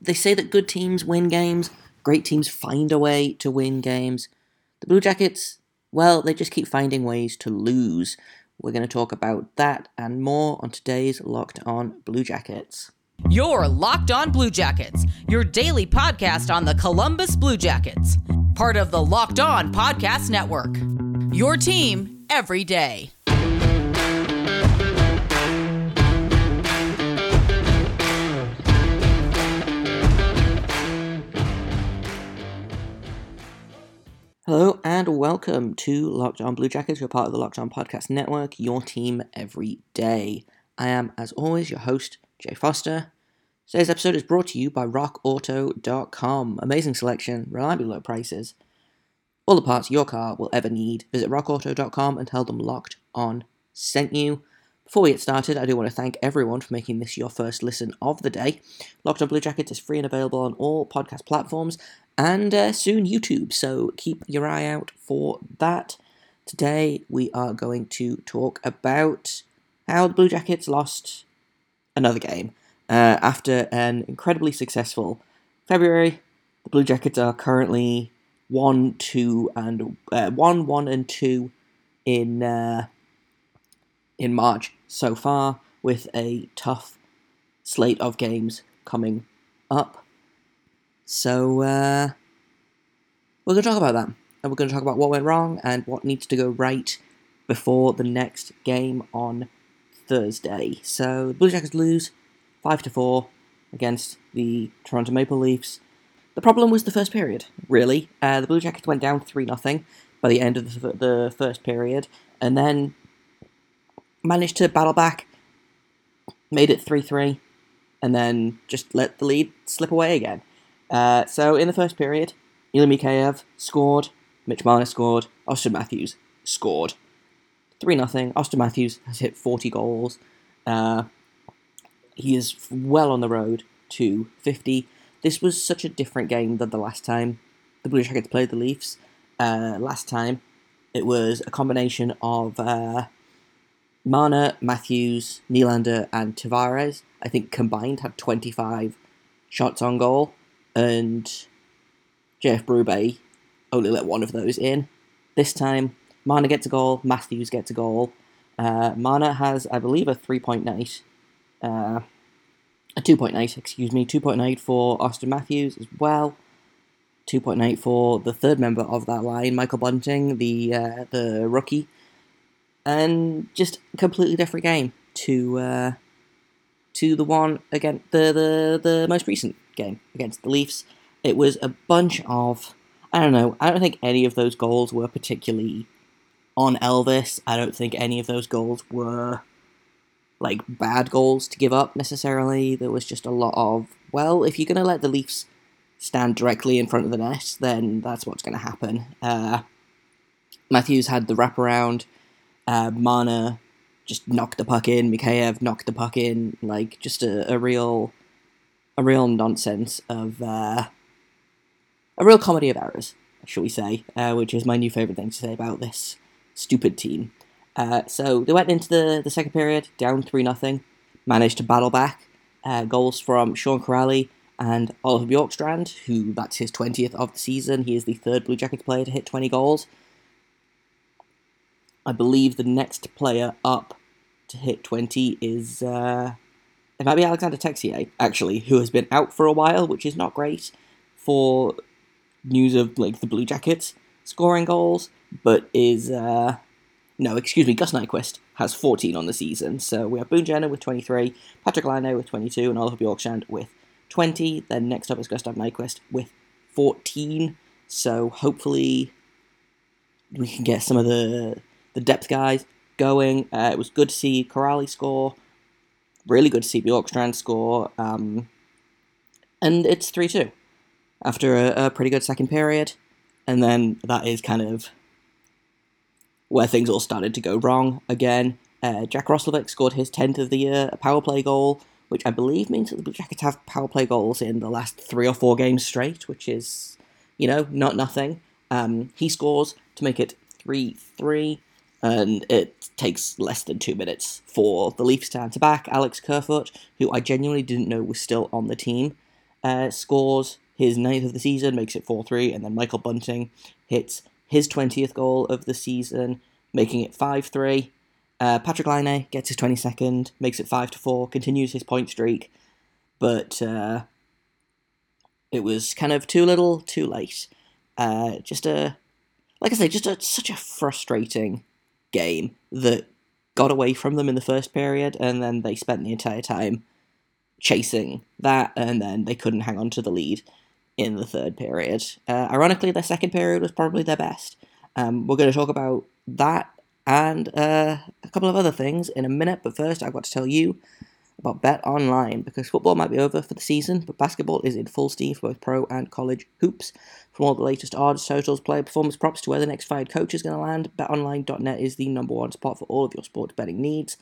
they say that good teams win games, great teams find a way to win games. The Blue Jackets, well, they just keep finding ways to lose. We're going to talk about that and more on today's Locked On Blue Jackets. You're Locked On Blue Jackets, your daily podcast on the Columbus Blue Jackets, part of the Locked On Podcast Network. Your team every day. Hello and welcome to Locked On Blue Jackets. You're part of the Locked On Podcast Network, your team every day. I am, as always, your host, Jay Foster. Today's episode is brought to you by RockAuto.com. Amazing selection, reliably low prices, all the parts your car will ever need. Visit RockAuto.com and tell them Locked On sent you. Before we get started, I do want to thank everyone for making this your first listen of the day. Locked on Blue Jackets is free and available on all podcast platforms and uh, soon YouTube, so keep your eye out for that. Today, we are going to talk about how the Blue Jackets lost another game. Uh, after an incredibly successful February, the Blue Jackets are currently 1 2 and uh, 1 1 and 2 in. Uh, in March so far, with a tough slate of games coming up. So, uh, we're going to talk about that. And we're going to talk about what went wrong and what needs to go right before the next game on Thursday. So, the Blue Jackets lose 5 to 4 against the Toronto Maple Leafs. The problem was the first period, really. Uh, the Blue Jackets went down 3 0 by the end of the, the first period, and then managed to battle back, made it 3 3, and then just let the lead slip away again. Uh, so in the first period, Ilya Mikheyev scored, Mitch Marner scored, Auston Matthews scored. 3 0. Auston Matthews has hit 40 goals. Uh, he is well on the road to 50. This was such a different game than the last time the Blue Jackets played the Leafs. Uh, last time, it was a combination of uh, Marner, Matthews, Nylander, and Tavares, I think combined had 25 shots on goal, and J.F. Berube only let one of those in. This time, Marner gets a goal, Matthews gets a goal. Uh, Marner has, I believe, a three point night, uh, a two point night, excuse me, two point night for Auston Matthews as well. 2.8 for the third member of that line, Michael Bunting, the uh, the rookie, and just completely different game to uh, to the one against the, the the most recent game against the Leafs. It was a bunch of I don't know. I don't think any of those goals were particularly on Elvis. I don't think any of those goals were like bad goals to give up necessarily. There was just a lot of well, if you're gonna let the Leafs stand directly in front of the net, then that's what's going to happen. Uh, Matthews had the wraparound uh, Marner just knocked the puck in. Mikheyev knocked the puck in. Like just a, a real, a real nonsense of uh, a real comedy of errors, shall we say? Uh, which is my new favorite thing to say about this stupid team. Uh, so they went into the, the second period down three nothing, managed to battle back. Uh, goals from Sean Kuraly and Oliver Bjorkstrand, who that's his twentieth of the season. He is the third Blue Jackets player to hit twenty goals. I believe the next player up to hit 20 is, uh, it might be Alexandre Texier, actually, who has been out for a while, which is not great for news of, like, the Blue Jackets scoring goals, but is, uh, no, excuse me, Gus Nyquist has 14 on the season. So we have Boone Jenner with 23, Patrik Laine with 22, and Oliver Bjorkstrand with 20. Then next up is Gustav Nyquist with 14. So hopefully we can get some of the the depth guys going. Uh, it was good to see Kuraly score. Really good to see score. Um, and it's 3 2 after a, a, pretty good second period. And then that is kind of where things all started to go wrong again. Uh, Jack Roslovic scored his 10th of the year, a power play goal, which I believe means that the Blue Jackets have power play goals in the last three or four games straight, which is, you know, not nothing. Um, he scores to make it 3 3 and it takes less than two minutes for the Leafs to answer back. Alex Kerfoot, who I genuinely didn't know was still on the team, uh, scores his ninth of the season, makes it 4 3, and then Michael Bunting hits his 20th goal of the season, making it 5 3. Uh, Patrik Laine gets his 22nd, makes it 5 to 4, continues his point streak, but uh, it was kind of too little, too late. Uh, just a, like I say, just a, such a frustrating game that got away from them in the first period, and then they spent the entire time chasing that, and then they couldn't hang on to the lead in the third period. Uh, ironically, their second period was probably their best. Um, we're going to talk about that and uh, a couple of other things in a minute, but first I've got to tell you about Bet Online because football might be over for the season, but basketball is in full steam for both pro and college hoops. From all the latest odds, totals, player performance props to where the next fired coach is going to land, betonline.net is the number one spot for all of your sports betting needs.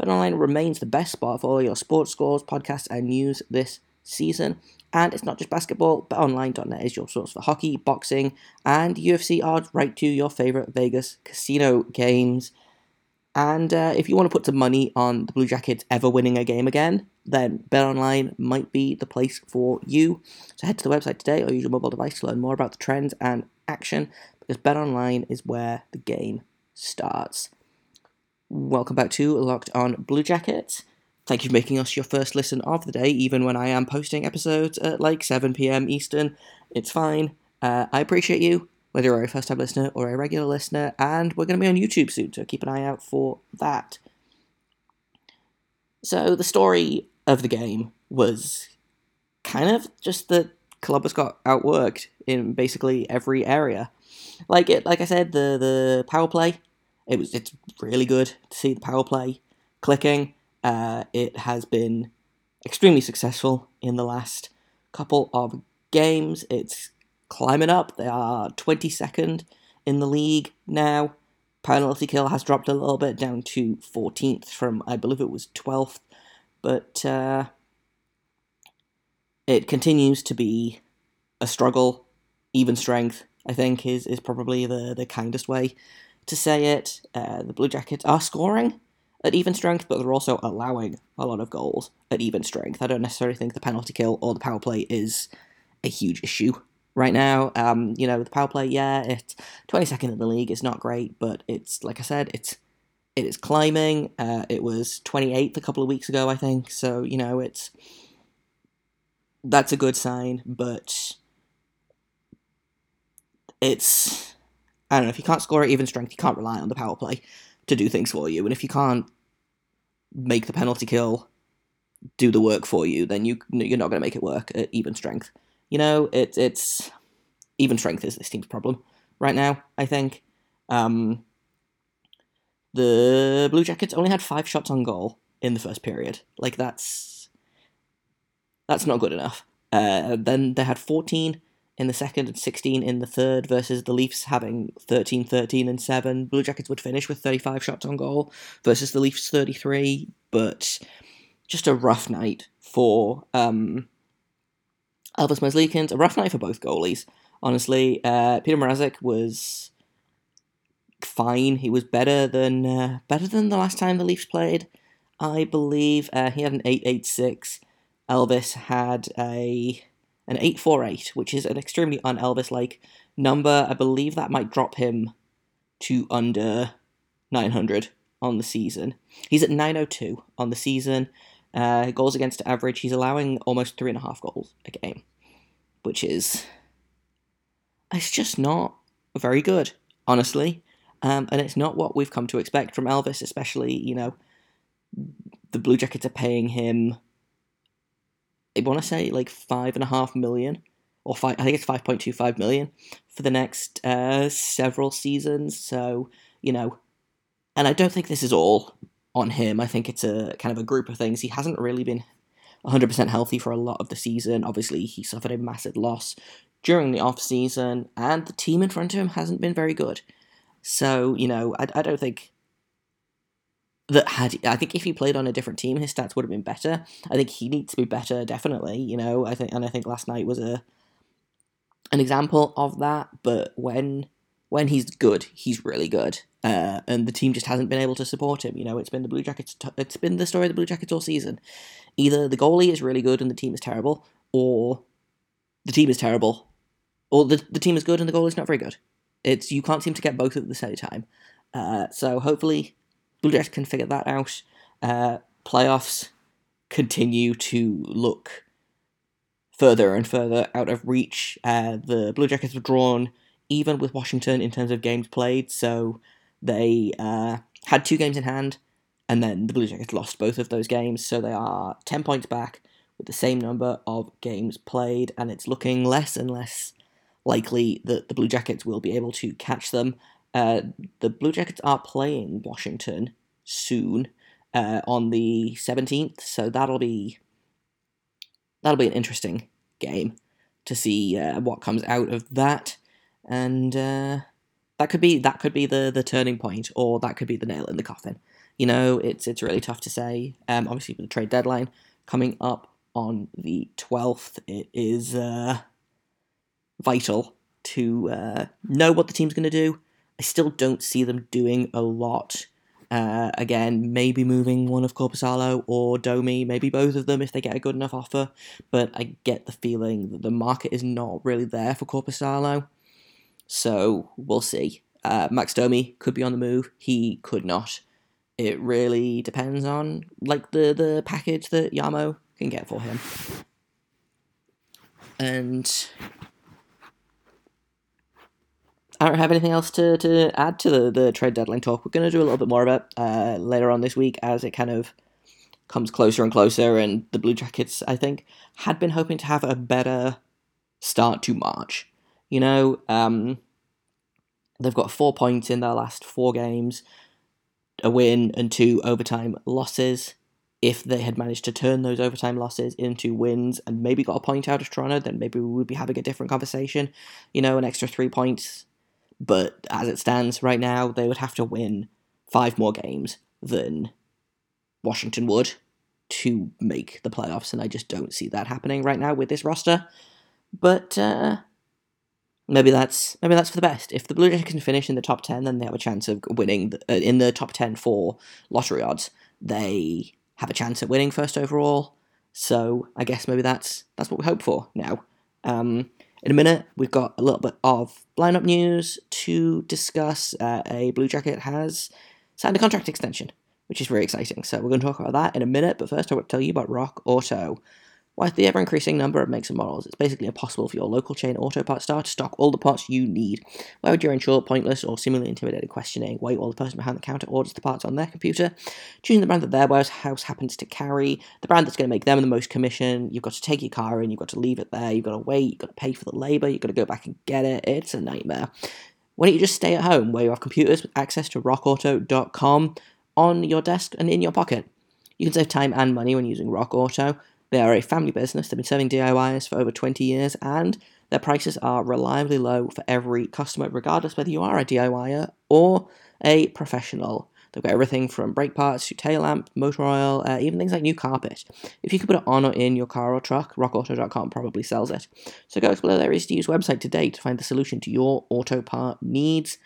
BetOnline remains the best spot for all your sports scores, podcasts, and news this season. And it's not just basketball, betonline.net is your source for hockey, boxing, and UFC odds right to your favorite Vegas casino games. And uh, if you want to put some money on the Blue Jackets ever winning a game again, then BetOnline might be the place for you. So head to the website today or use your mobile device to learn more about the trends and action because BetOnline is where the game starts. Welcome back to Locked On Blue Jackets. Thank you for making us your first listen of the day, even when I am posting episodes at like 7 pm Eastern. It's fine. Uh, I appreciate you, whether you're a first time listener or a regular listener, and we're going to be on YouTube soon, so keep an eye out for that. So, the story of the game was kind of just that Columbus got outworked in basically every area. Like it, like I said, the the power play, it was it's really good to see the power play clicking. Uh, it has been extremely successful in the last couple of games. It's climbing up. They are 22nd in the league now. Penalty kill has dropped a little bit down to 14th from, I believe it was 12th. But uh, it continues to be a struggle. Even strength, I think, is, is probably the, the kindest way to say it. Uh, the Blue Jackets are scoring at even strength, but they're also allowing a lot of goals at even strength. I don't necessarily think the penalty kill or the power play is a huge issue right now. Um, you know, the power play, yeah, it's 22nd in the league. It's not great, but it's like I said, it's it is climbing. Uh, it was 28th a couple of weeks ago, I think. So you know, it's that's a good sign, but it's I don't know if you can't score at even strength, you can't rely on the power play to do things for you, and if you can't make the penalty kill do the work for you, then you you're not going to make it work at even strength. You know, it, it's even strength is this team's problem right now. I think um, the Blue Jackets only had five shots on goal in the first period. Like that's that's not good enough. Uh, then they had 14 in the second and 16 in the third versus the Leafs having 13, 13 and 7. Blue Jackets would finish with 35 shots on goal versus the Leafs 33, but just a rough night for um, Elvis Merzlikins, a rough night for both goalies. Honestly, uh, Petr Mrazek was fine. He was better than uh, better than the last time the Leafs played. I believe uh, he had an 886. Elvis had a an 848, which is an extremely un Elvis like number. I believe that might drop him to under 900 on the season. He's at 902 on the season. Uh, goals against average, he's allowing almost three and a half goals a game, which is. It's just not very good, honestly. Um, and it's not what we've come to expect from Elvis, especially, you know, the Blue Jackets are paying him I want to say like five and a half million, or five. I think it's five point two five million for the next uh, several seasons. So you know, and I don't think this is all on him. I think it's a kind of a group of things. He hasn't really been 100% healthy for a lot of the season. Obviously, he suffered a massive loss during the off season, and the team in front of him hasn't been very good. So you know, I, I don't think that had I think if he played on a different team, his stats would have been better. I think he needs to be better, definitely. You know, I think and I think last night was a an example of that. But when when he's good, he's really good, uh, and the team just hasn't been able to support him. You know, it's been the Blue Jackets. T- it's been the story of the Blue Jackets all season. Either the goalie is really good and the team is terrible, or the team is terrible, or the the team is good and the goal is not very good. It's you can't seem to get both at the same time. Uh, so hopefully, Blue Jackets can figure that out. Uh, playoffs continue to look further and further out of reach. Uh, the Blue Jackets have drawn even with Washington in terms of games played, so they uh, had two games in hand, and then the Blue Jackets lost both of those games, so they are 10 points back with the same number of games played, and it's looking less and less likely that the Blue Jackets will be able to catch them. Uh, the Blue Jackets are playing Washington soon uh, on the 17th, so that'll be that'll be an interesting game to see uh, what comes out of that, and uh, that could be that could be the the turning point, or that could be the nail in the coffin. You know, it's it's really tough to say. Um, obviously, with the trade deadline coming up on the 12th, it is uh, vital to uh, know what the team's going to do. I still don't see them doing a lot. Uh, again, maybe moving one of Korpisalo or Domi, maybe both of them if they get a good enough offer. But I get the feeling that the market is not really there for Korpisalo. So we'll see. Uh, Max Domi could be on the move. He could not. It really depends on like the the package that Jarmo can get for him. And I don't have anything else to, to add to the, the trade deadline talk. We're going to do a little bit more of it uh, later on this week as it kind of comes closer and closer. And the Blue Jackets, I think, had been hoping to have a better start to March. You know, um, they've got four points in their last four games, a win and two overtime losses. If they had managed to turn those overtime losses into wins and maybe got a point out of Toronto, then maybe we would be having a different conversation. You know, an extra three points but as it stands right now, they would have to win five more games than Washington would to make the playoffs, and I just don't see that happening right now with this roster. But uh, maybe that's maybe that's for the best. If the Blue Jackets can finish in the top ten, then they have a chance of winning the, uh, in the top ten for lottery odds. They have a chance at winning first overall. So I guess maybe that's that's what we hope for now. Um, in a minute, we've got a little bit of lineup news to discuss. Uh, a Blue Jacket has signed a contract extension, which is very exciting. So we're going to talk about that in a minute. But first, I want to tell you about Rock Auto. With the ever increasing number of makes and models, it's basically impossible for your local chain auto parts store to stock all the parts you need. Why would you ensure pointless or seemingly intimidating questioning wait while the person behind the counter orders the parts on their computer? Choosing the brand that their warehouse happens to carry, the brand that's going to make them the most commission. You've got to take your car in, you've got to leave it there, you've got to wait, you've got to pay for the labour, you've got to go back and get it. It's a nightmare. Why don't you just stay at home where you have computers with access to rockauto.com on your desk and in your pocket? You can save time and money when using Rock Auto. They are a family business. They've been serving DIYers for over 20 years, and their prices are reliably low for every customer, regardless whether you are a DIYer or a professional. They've got everything from brake parts to tail lamp, motor oil, uh, even things like new carpet. If you could put it on or in your car or truck, rockauto.com probably sells it. So go explore their easy to use website today to find the solution to your auto part needs.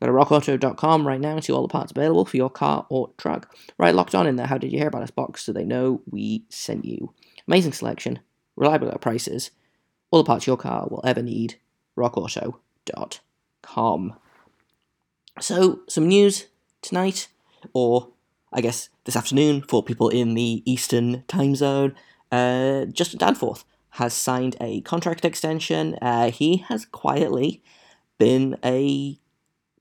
Go to rockauto.com right now and see all the parts available for your car or truck. Right locked on in there, how did you hear about us box so they know we sent you. Amazing selection, reliable prices, all the parts your car will ever need. RockAuto.com. So, some news tonight, or I guess this afternoon for people in the Eastern time zone. Uh, Justin Danforth has signed a contract extension. Uh, he has quietly been a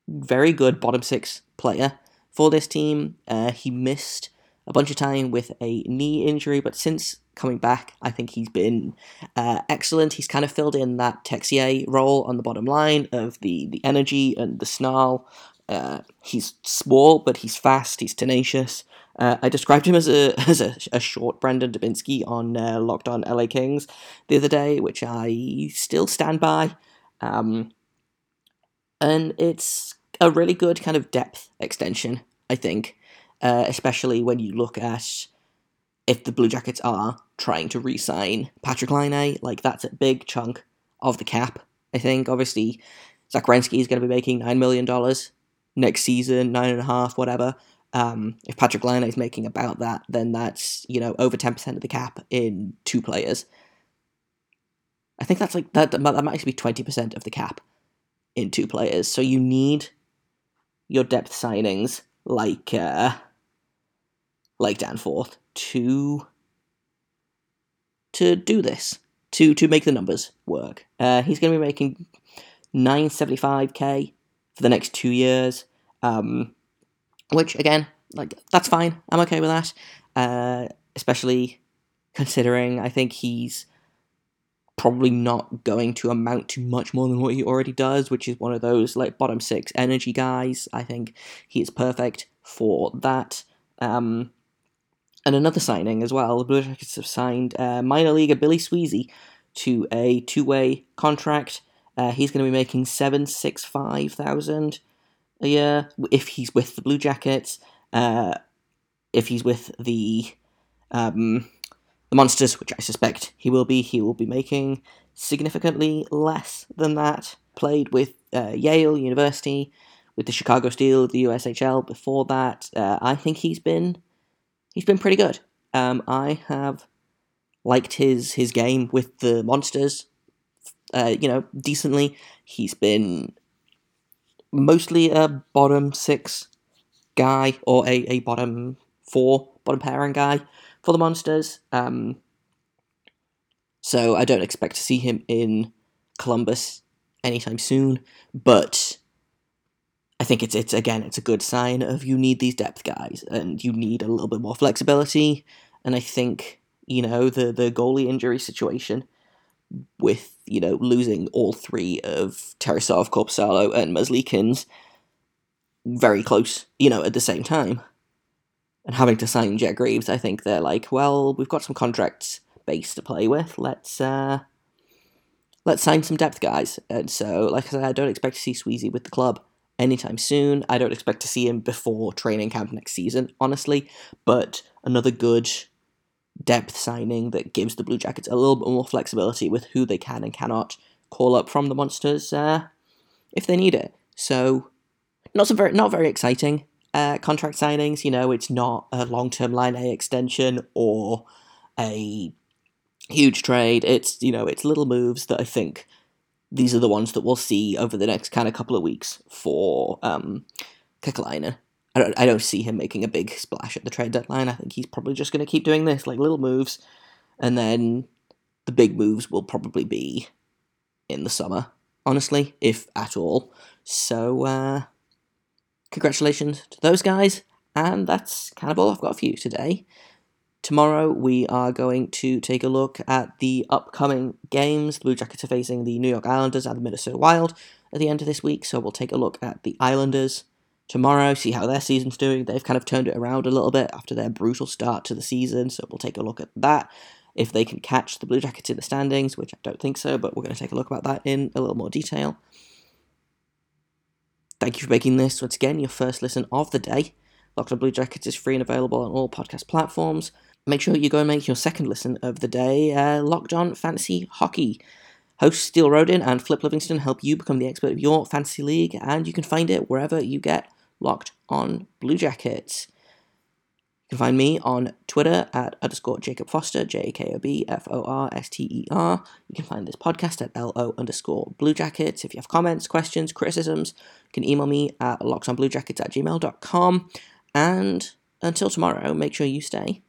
very good bottom six player for this team. Uh, he missed a bunch of time with a knee injury, but since coming back. I think he's been uh, excellent. He's kind of filled in that Texier role on the bottom line of the, the energy and the snarl. Uh, he's small, but he's fast. He's tenacious. Uh, I described him as a as a, a short Brandon Dubinsky on uh, Locked On LA Kings the other day, which I still stand by. Um, and it's a really good kind of depth extension, I think, uh, especially when you look at if the Blue Jackets are trying to re-sign Patrik Laine, like that's a big chunk of the cap. I think obviously Zach is going to be making nine million dollars next season, nine and a half, whatever. Um, if Patrik Laine is making about that, then that's you know over ten percent of the cap in two players. I think that's like that. That might actually be twenty percent of the cap in two players. So you need your depth signings like uh, like Danforth to to do this to to make the numbers work. Uh, he's going to be making nine seventy five k for the next two years, um, which again, like that's fine. I'm okay with that, uh, especially considering I think he's probably not going to amount to much more than what he already does, which is one of those like bottom six energy guys. I think he is perfect for that. Um, and another signing as well. The Blue Jackets have signed uh, minor leaguer Billy Sweezey to a two-way contract. Uh, he's going to be making seven six five thousand a year if he's with the Blue Jackets. Uh, if he's with the um, the Monsters, which I suspect he will be, he will be making significantly less than that. Played with uh, Yale University, with the Chicago Steel, the USHL. Before that, uh, I think he's been he's been pretty good. Um, I have liked his his game with the Monsters. Uh, you know, decently. He's been mostly a bottom six guy or a, a bottom four, bottom pairing guy for the Monsters. Um, so I don't expect to see him in Columbus anytime soon, but I think it's it's again it's a good sign of you need these depth guys and you need a little bit more flexibility. And I think you know the the goalie injury situation with you know losing all three of Tarasov, Korpisalo, and Merzlikins very close, you know, at the same time and having to sign Jet Greaves, I think they're like, well, we've got some contracts base to play with. Let's uh, let's sign some depth guys. And so, like I said, I don't expect to see Sweezey with the club anytime soon. I don't expect to see him before training camp next season, honestly. But another good depth signing that gives the Blue Jackets a little bit more flexibility with who they can and cannot call up from the Monsters uh, if they need it. So, not so very not very exciting uh, contract signings. You know, it's not a long term Laine extension or a huge trade. It's, you know, it's little moves that I think these are the ones that we'll see over the next kind of couple of weeks for um, Kekalainen. I don't, I don't see him making a big splash at the trade deadline. I think he's probably just going to keep doing this, like little moves, and then the big moves will probably be in the summer, honestly, if at all. So, uh, congratulations to those guys. And that's kind of all I've got for you today. Tomorrow we are going to take a look at the upcoming games. The Blue Jackets are facing the New York Islanders and the Minnesota Wild at the end of this week, so we'll take a look at the Islanders tomorrow, see how their season's doing. They've kind of turned it around a little bit after their brutal start to the season, so we'll take a look at that. If they can catch the Blue Jackets in the standings, which I don't think so, but we're going to take a look about that in a little more detail. Thank you for making this once again your first listen of the day. Locked on Blue Jackets is free and available on all podcast platforms. Make sure you go and make your second listen of the day uh, Locked On Fantasy Hockey. Hosts Steele Rodin and Flip Livingston help you become the expert of your fantasy league, and you can find it wherever you get Locked On Blue Jackets. You can find me on Twitter at underscore Jakob Forster, J A K O B F O R S T E R. You can find this podcast at L O underscore Blue Jackets. If you have comments, questions, criticisms, you can email me at lockedonbluejackets at gmail.com. And until tomorrow, make sure you stay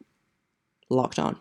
locked on.